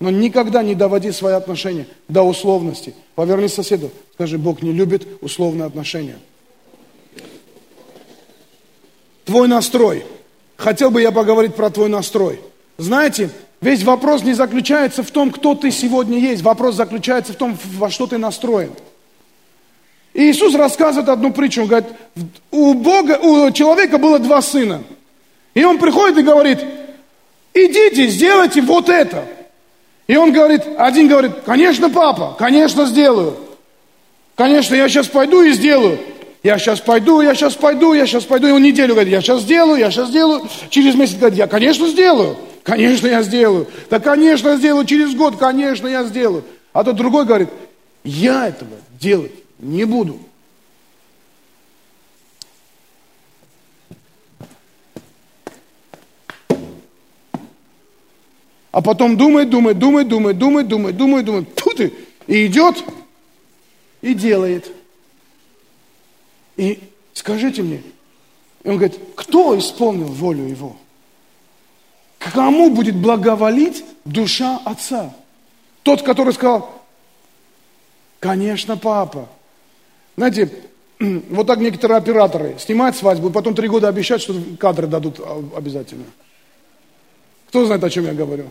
Но никогда не доводи свои отношения до условности. Поверни соседу, скажи, Бог не любит условные отношения. Твой настрой. Хотел бы я поговорить про твой настрой. Знаете, весь вопрос не заключается в том, кто ты сегодня есть. Вопрос заключается в том, во что ты настроен. И Иисус рассказывает одну притчу. Он говорит, у Бога, у человека было два сына. И он приходит и говорит, идите, сделайте вот это. И он говорит, один говорит, конечно, папа, конечно, сделаю. Конечно, я сейчас пойду и сделаю. Я сейчас пойду, я сейчас пойду, я сейчас пойду. И он неделю говорит, я сейчас сделаю, я сейчас сделаю. Через месяц говорит, я, конечно, сделаю. Конечно, я сделаю. Да, конечно, сделаю. Через год, конечно, я сделаю. А тот другой говорит, я этого делать не буду. А потом думает, думает, думает, думает, думает, думает, думает, думает. Тьфу ты! И идет, и делает. И скажите мне, и он говорит, кто исполнил волю его? Кому будет благоволить душа отца? Тот, который сказал, конечно, папа, знаете, вот так некоторые операторы снимают свадьбу, потом три года обещают, что кадры дадут обязательно. Кто знает, о чем я говорю?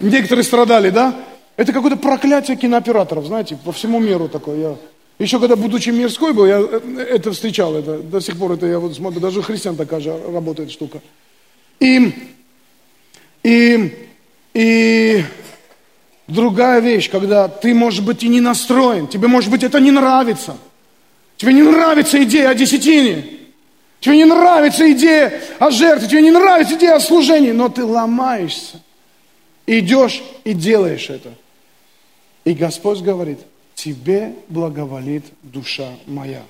Некоторые страдали, да? Это какое-то проклятие кинооператоров, знаете, по всему миру такое. Я... Еще когда, будучи мирской был, я э, это встречал, это, до сих пор это я вот смотрю, даже у христиан такая же работает штука. И, и, и другая вещь, когда ты, может быть, и не настроен, тебе, может быть, это не нравится. Тебе не нравится идея о десятине. Тебе не нравится идея о жертве, тебе не нравится идея о служении, но ты ломаешься. Идешь и делаешь это. И Господь говорит, тебе благоволит душа моя.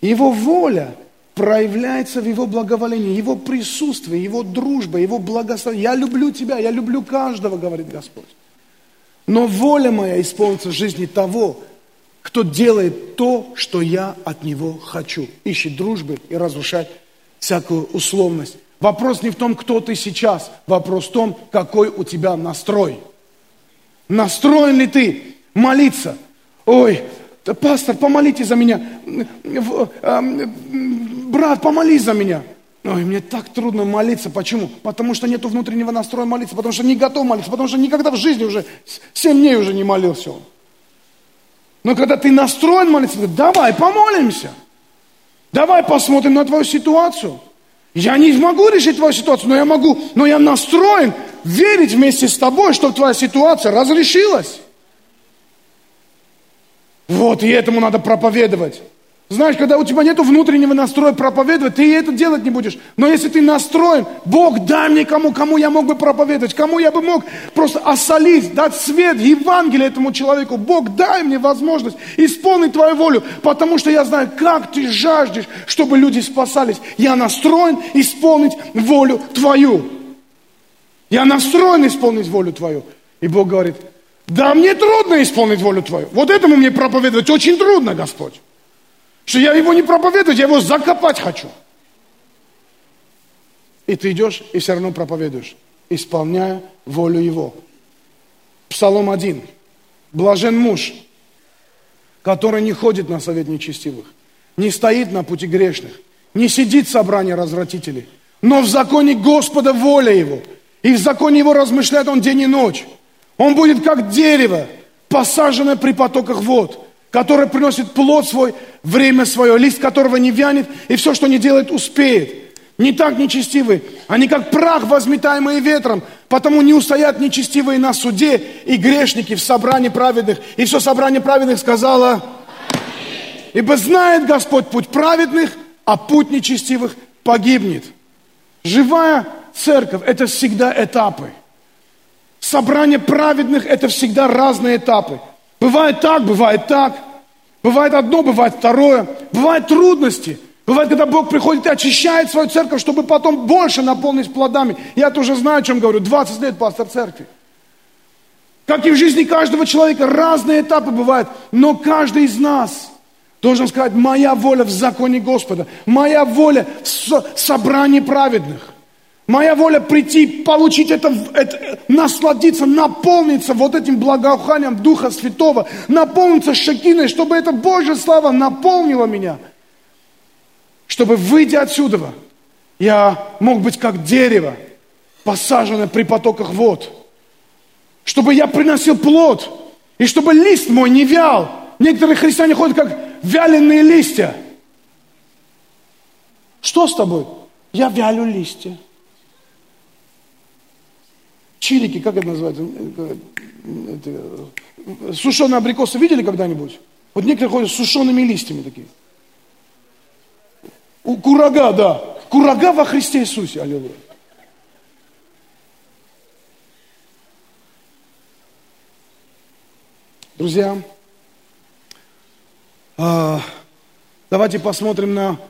Его воля проявляется в Его благоволении, Его присутствии, Его дружбе, Его благословении. Я люблю тебя, я люблю каждого, говорит Господь. Но воля моя исполнится в жизни того, кто делает то, что я от него хочу. Ищет дружбы и разрушать всякую условность. Вопрос не в том, кто ты сейчас, вопрос в том, какой у тебя настрой. Настроен ли ты молиться? Ой, пастор, помолите за меня. Брат, помолись за меня. Ой, мне так трудно молиться. Почему? Потому что нет внутреннего настроя молиться, потому что не готов молиться, потому что никогда в жизни уже, семь дней уже не молился он. Но когда ты настроен молиться, давай помолимся. Давай посмотрим на твою ситуацию. Я не могу решить твою ситуацию, но я могу, но я настроен верить вместе с тобой, чтобы твоя ситуация разрешилась. Вот, и этому надо проповедовать. Знаешь, когда у тебя нет внутреннего настроя проповедовать, ты это делать не будешь. Но если ты настроен, Бог, дай мне кому, кому я мог бы проповедовать, кому я бы мог просто осолить, дать свет, Евангелие этому человеку. Бог, дай мне возможность исполнить Твою волю, потому что я знаю, как Ты жаждешь, чтобы люди спасались. Я настроен исполнить волю Твою. Я настроен исполнить волю Твою. И Бог говорит, да, мне трудно исполнить волю Твою. Вот этому мне проповедовать очень трудно, Господь. Что я его не проповедую, я его закопать хочу. И ты идешь и все равно проповедуешь, исполняя волю его. Псалом 1. Блажен муж, который не ходит на совет нечестивых, не стоит на пути грешных, не сидит в собрании развратителей, но в законе Господа воля его, и в законе его размышляет он день и ночь. Он будет как дерево, посаженное при потоках вод, которое приносит плод свой время свое, лист которого не вянет, и все, что не делает, успеет. Не так нечестивые, они как прах, возметаемый ветром, потому не устоят нечестивые на суде и грешники в собрании праведных. И все собрание праведных сказала, ибо знает Господь путь праведных, а путь нечестивых погибнет. Живая церковь – это всегда этапы. Собрание праведных – это всегда разные этапы. Бывает так, бывает так – Бывает одно, бывает второе. Бывают трудности. Бывает, когда Бог приходит и очищает свою церковь, чтобы потом больше наполнить плодами. Я тоже знаю, о чем говорю. 20 лет пастор церкви. Как и в жизни каждого человека, разные этапы бывают. Но каждый из нас должен сказать, моя воля в законе Господа. Моя воля в собрании праведных. Моя воля прийти, получить это, это, насладиться, наполниться вот этим благоуханием Духа Святого, наполниться шакиной, чтобы эта Божья слава наполнила меня. Чтобы, выйдя отсюда, я мог быть как дерево, посаженное при потоках вод. Чтобы я приносил плод, и чтобы лист мой не вял. Некоторые христиане ходят как вяленые листья. Что с тобой? Я вялю листья. Чирики, как это называется? Это, сушеные абрикосы видели когда-нибудь? Вот некоторые ходят с сушеными листьями такие. У курага, да. Курага во Христе Иисусе. Аллилуйя. Друзья, а, давайте посмотрим на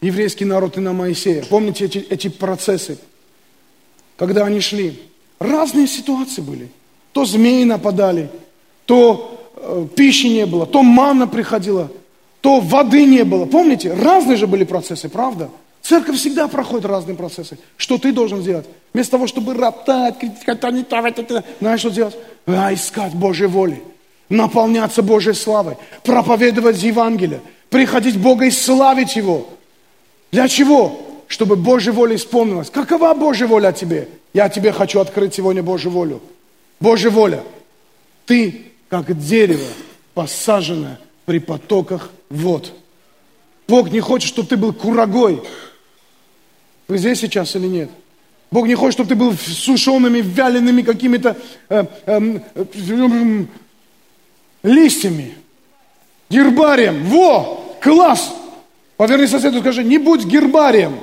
еврейский народ и на Моисея. Помните эти, эти процессы, когда они шли? Разные ситуации были. То змеи нападали, то э, пищи не было, то манна приходила, то воды не было. Помните, разные же были процессы, правда? Церковь всегда проходит разные процессы. Что ты должен сделать? Вместо того, чтобы роптать, критиковать, знаешь, что делать? А, искать Божьей воли, наполняться Божьей славой, проповедовать Евангелие, приходить к Богу и славить Его. Для чего? Чтобы Божья воля исполнилась. Какова Божья воля о тебе? Я тебе хочу открыть сегодня Божью волю. Божья воля. Ты, как дерево, посаженное при потоках вод. Бог не хочет, чтобы ты был курагой. Вы здесь сейчас или нет? Бог не хочет, чтобы ты был сушеными, вялеными какими-то э, э, э, листьями, гербарием. Во, класс! Поверни соседу, скажи, не будь гербарием.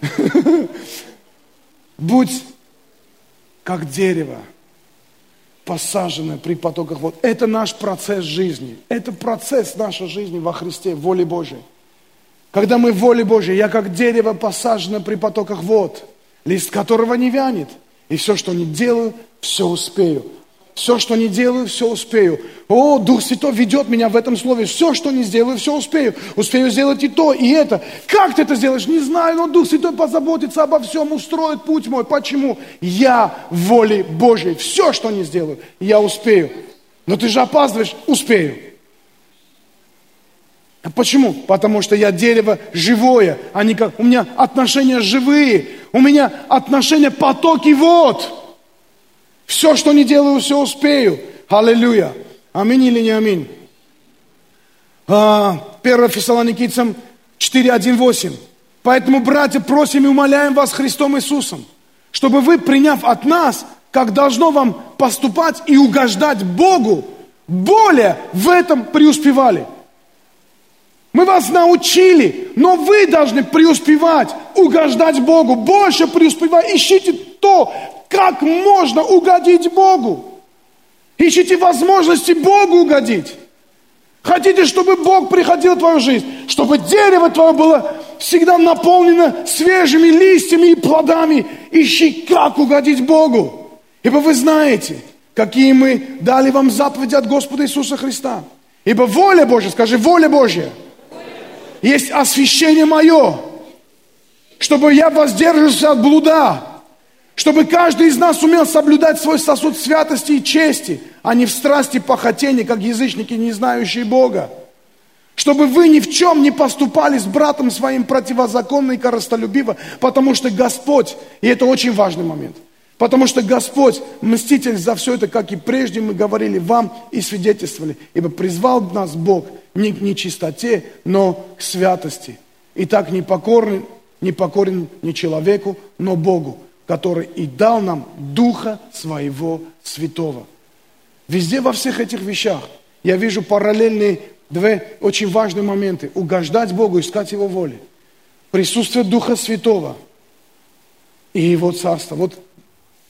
Будь как дерево, посаженное при потоках вод. Это наш процесс жизни. Это процесс нашей жизни во Христе, воле Божией. Когда мы в воле Божьей, я как дерево посажено при потоках вод, лист которого не вянет. И все, что не делаю, все успею. Все, что не делаю, все успею. О, Дух Святой ведет меня в этом слове. Все, что не сделаю, все успею. Успею сделать и то, и это. Как ты это сделаешь? Не знаю, но Дух Святой позаботится обо всем, устроит путь мой. Почему? Я в воле Божьей. Все, что не сделаю, я успею. Но ты же опаздываешь, успею. А почему? Потому что я дерево живое, а не как... У меня отношения живые, у меня отношения потоки вод. Все, что не делаю, все успею. Аллилуйя. Аминь или не аминь? А, 1 Фессалоникийцам 4.1.8. Поэтому, братья, просим и умоляем вас Христом Иисусом, чтобы вы, приняв от нас, как должно вам поступать и угождать Богу, более в этом преуспевали – мы вас научили, но вы должны преуспевать, угождать Богу, больше преуспевать. Ищите то, как можно угодить Богу. Ищите возможности Богу угодить. Хотите, чтобы Бог приходил в твою жизнь, чтобы дерево твое было всегда наполнено свежими листьями и плодами. Ищи, как угодить Богу. Ибо вы знаете, какие мы дали вам заповеди от Господа Иисуса Христа. Ибо воля Божья, скажи, воля Божья – есть освящение мое, чтобы я воздерживался от блуда, чтобы каждый из нас умел соблюдать свой сосуд святости и чести, а не в страсти похотения, как язычники, не знающие Бога. Чтобы вы ни в чем не поступали с братом своим противозаконно и коростолюбиво, потому что Господь, и это очень важный момент, потому что Господь мститель за все это, как и прежде мы говорили вам и свидетельствовали, ибо призвал нас Бог – не к нечистоте, но к святости. И так не покорен, не человеку, но Богу, который и дал нам Духа Своего Святого. Везде во всех этих вещах я вижу параллельные две очень важные моменты. Угождать Богу, искать Его воли. Присутствие Духа Святого и Его Царство. Вот,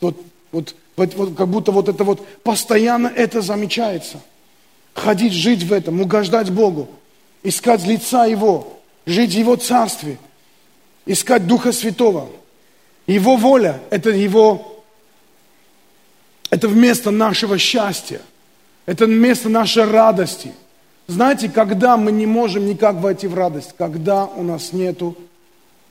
вот, вот, вот, вот как будто вот это вот постоянно это замечается – ходить, жить в этом, угождать Богу, искать лица Его, жить в Его Царстве, искать Духа Святого. Его воля – это Его, это вместо нашего счастья, это место нашей радости. Знаете, когда мы не можем никак войти в радость, когда у нас нет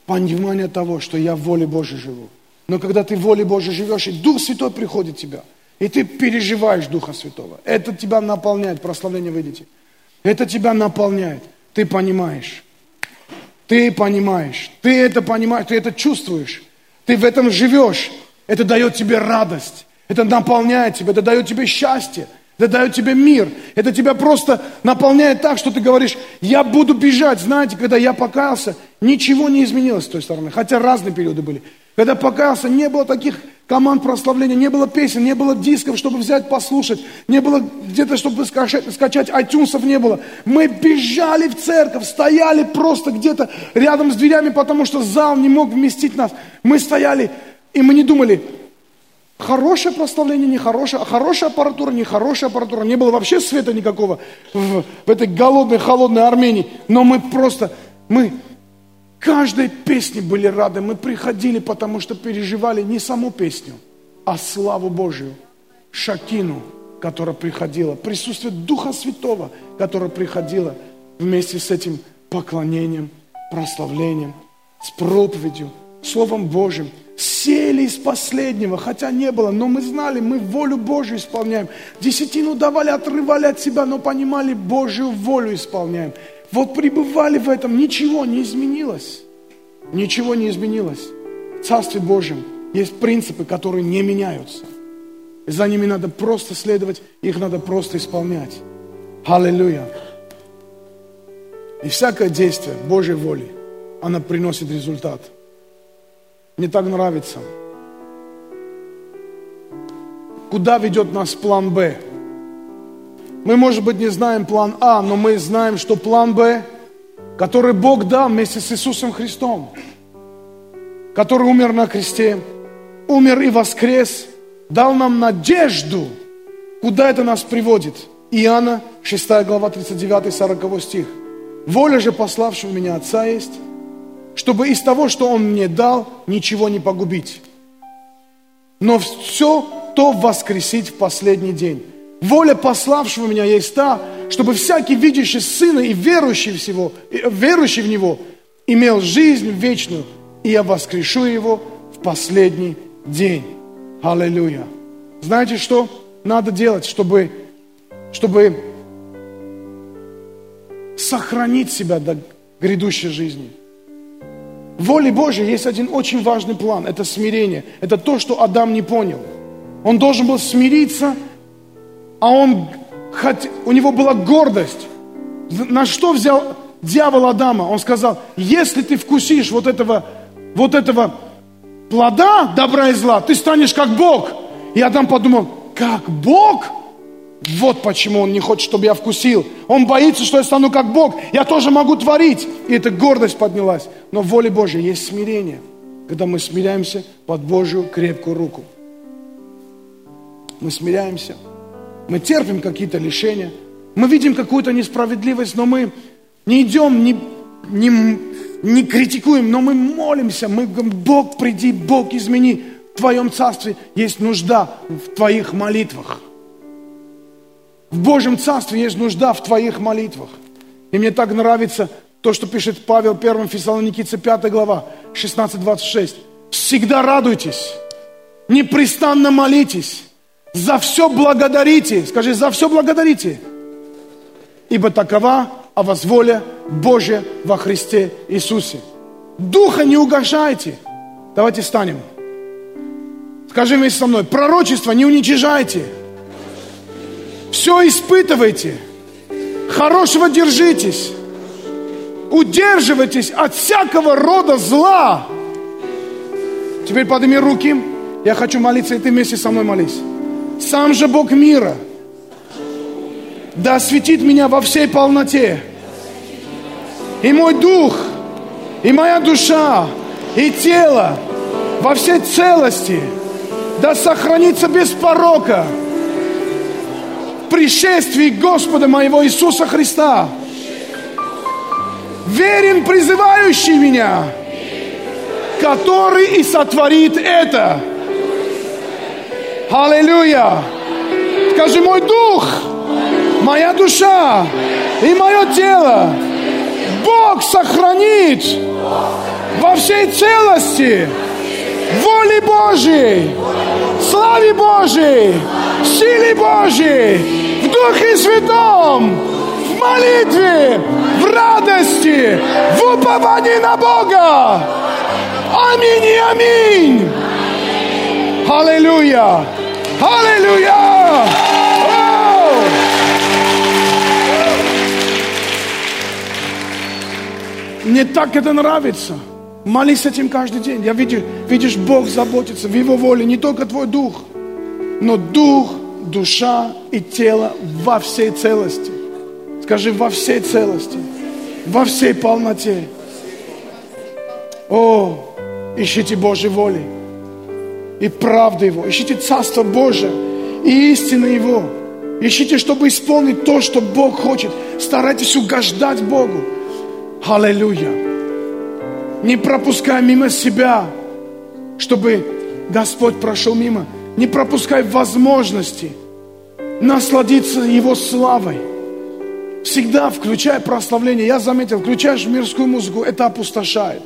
понимания того, что я в воле Божьей живу. Но когда ты в воле Божьей живешь, и Дух Святой приходит в тебя – и ты переживаешь Духа Святого. Это тебя наполняет, прославление выйдите. Это тебя наполняет. Ты понимаешь. Ты понимаешь. Ты это понимаешь, ты это чувствуешь. Ты в этом живешь. Это дает тебе радость. Это наполняет тебя, это дает тебе счастье. Это дает тебе мир. Это тебя просто наполняет так, что ты говоришь, я буду бежать. Знаете, когда я покаялся, ничего не изменилось с той стороны. Хотя разные периоды были. Когда покаялся, не было таких команд прославления, не было песен, не было дисков, чтобы взять, послушать, не было где-то, чтобы скачать, скачать iTunes, не было. Мы бежали в церковь, стояли просто где-то рядом с дверями, потому что зал не мог вместить нас. Мы стояли, и мы не думали, хорошее прославление, нехорошее, а хорошая аппаратура, нехорошая аппаратура. Не было вообще света никакого в, в этой голодной, холодной Армении. Но мы просто, мы каждой песне были рады. Мы приходили, потому что переживали не саму песню, а славу Божию, Шакину, которая приходила, присутствие Духа Святого, которое приходило вместе с этим поклонением, прославлением, с проповедью, Словом Божьим. Сели ели из последнего, хотя не было, но мы знали, мы волю Божью исполняем. Десятину давали, отрывали от себя, но понимали, Божью волю исполняем. Вот пребывали в этом, ничего не изменилось. Ничего не изменилось. В Царстве Божьем есть принципы, которые не меняются. И за ними надо просто следовать, их надо просто исполнять. Аллилуйя. И всякое действие Божьей воли, она приносит результат. Мне так нравится. Куда ведет нас план Б? Мы, может быть, не знаем план А, но мы знаем, что план Б, который Бог дал вместе с Иисусом Христом, который умер на кресте, умер и воскрес, дал нам надежду, куда это нас приводит. Иоанна, 6 глава, 39-40 стих. Воля же пославшего меня Отца есть, чтобы из того, что Он мне дал, ничего не погубить, но все то воскресить в последний день. Воля пославшего меня есть та, чтобы всякий видящий Сына и верующий, всего, верующий в Него имел жизнь вечную, и я воскрешу его в последний день. Аллилуйя. Знаете, что надо делать, чтобы, чтобы сохранить себя до грядущей жизни? В воле Божьей есть один очень важный план. Это смирение. Это то, что Адам не понял. Он должен был смириться, а он, хоть, у него была гордость. На что взял дьявол Адама? Он сказал, если ты вкусишь вот этого, вот этого плода добра и зла, ты станешь как Бог. И Адам подумал, как Бог? Вот почему он не хочет, чтобы я вкусил. Он боится, что я стану как Бог. Я тоже могу творить. И эта гордость поднялась. Но в воле Божьей есть смирение, когда мы смиряемся под Божью крепкую руку. Мы смиряемся. Мы терпим какие-то лишения. Мы видим какую-то несправедливость, но мы не идем, не, не, не критикуем, но мы молимся, мы говорим, Бог, приди, Бог, измени. В Твоем Царстве есть нужда в Твоих молитвах. В Божьем Царстве есть нужда в Твоих молитвах. И мне так нравится то, что пишет Павел 1 Фессалоникийце 5 глава, 16-26. Всегда радуйтесь, непрестанно молитесь, за все благодарите. Скажи, за все благодарите. Ибо такова а возволя Божья во Христе Иисусе. Духа не угошайте. Давайте встанем. Скажи вместе со мной, пророчество не уничижайте. Все испытывайте. Хорошего держитесь. Удерживайтесь от всякого рода зла. Теперь подними руки. Я хочу молиться, и ты вместе со мной молись. Сам же Бог мира – да осветит меня во всей полноте. И мой дух, и моя душа, и тело во всей целости, да сохранится без порока пришествии Господа моего Иисуса Христа. Верен призывающий меня, который и сотворит это. Аллилуйя! Скажи, мой дух – моя душа и мое тело Бог сохранит во всей целости воли Божьей, славе Божьей, силе Божьей, в Духе Святом, в молитве, в радости, в уповании на Бога. Аминь и аминь. Аллилуйя. Аллилуйя. Мне так это нравится. Молись этим каждый день. Я вижу, видишь, Бог заботится в Его воле, не только твой дух, но дух, душа и тело во всей целости. Скажи, во всей целости, во всей полноте. О, ищите Божьей воли и правды Его. Ищите Царство Божие и истины Его. Ищите, чтобы исполнить то, что Бог хочет. Старайтесь угождать Богу. Аллилуйя. Не пропускай мимо себя, чтобы Господь прошел мимо. Не пропускай возможности насладиться Его славой. Всегда включай прославление. Я заметил, включаешь мирскую музыку, это опустошает.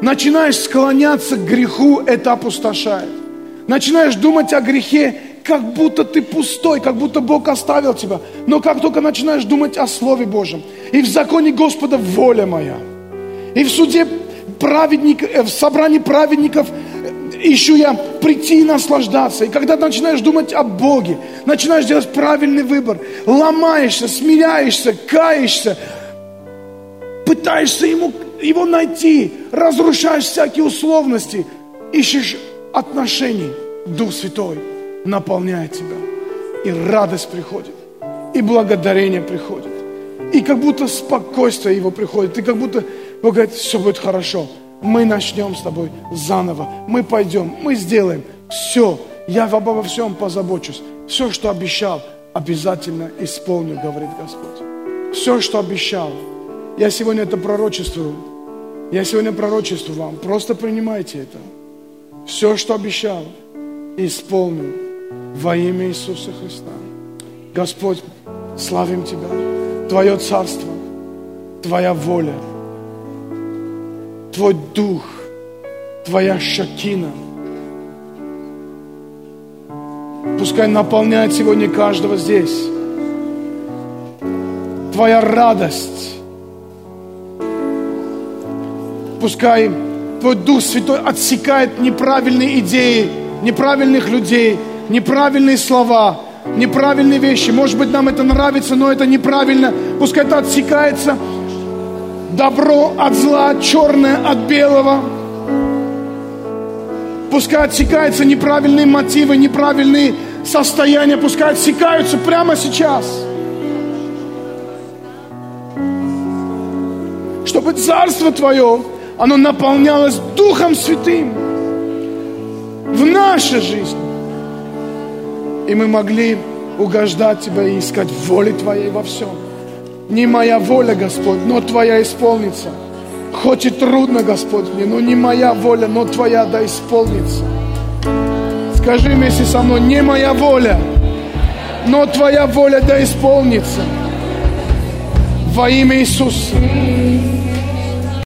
Начинаешь склоняться к греху, это опустошает. Начинаешь думать о грехе, как будто ты пустой, как будто Бог оставил тебя. Но как только начинаешь думать о Слове Божьем, и в законе Господа воля моя, и в суде праведников, э, в собрании праведников ищу я прийти и наслаждаться. И когда начинаешь думать о Боге, начинаешь делать правильный выбор, ломаешься, смиряешься, каешься, пытаешься ему, его найти, разрушаешь всякие условности, ищешь отношений, Дух Святой наполняет тебя. И радость приходит, и благодарение приходит, и как будто спокойствие его приходит, и как будто Бог говорит, все будет хорошо. Мы начнем с тобой заново. Мы пойдем, мы сделаем. Все, я обо всем позабочусь. Все, что обещал, обязательно исполню, говорит Господь. Все, что обещал. Я сегодня это пророчествую. Я сегодня пророчествую вам. Просто принимайте это. Все, что обещал, исполню во имя Иисуса Христа. Господь, славим Тебя. Твое царство, Твоя воля – Твой дух, Твоя шакина. Пускай наполняет сегодня каждого здесь. Твоя радость. Пускай Твой Дух Святой отсекает неправильные идеи, неправильных людей, неправильные слова, неправильные вещи. Может быть, нам это нравится, но это неправильно. Пускай это отсекается добро от зла, черное от белого. Пускай отсекаются неправильные мотивы, неправильные состояния, пускай отсекаются прямо сейчас. Чтобы Царство Твое, оно наполнялось Духом Святым в нашей жизни. И мы могли угождать Тебя и искать воли Твоей во всем. Не моя воля, Господь, но Твоя исполнится. Хоть и трудно, Господь, мне, но не моя воля, но Твоя да исполнится. Скажи вместе со мной, не моя воля, но Твоя воля да исполнится. Во имя Иисуса.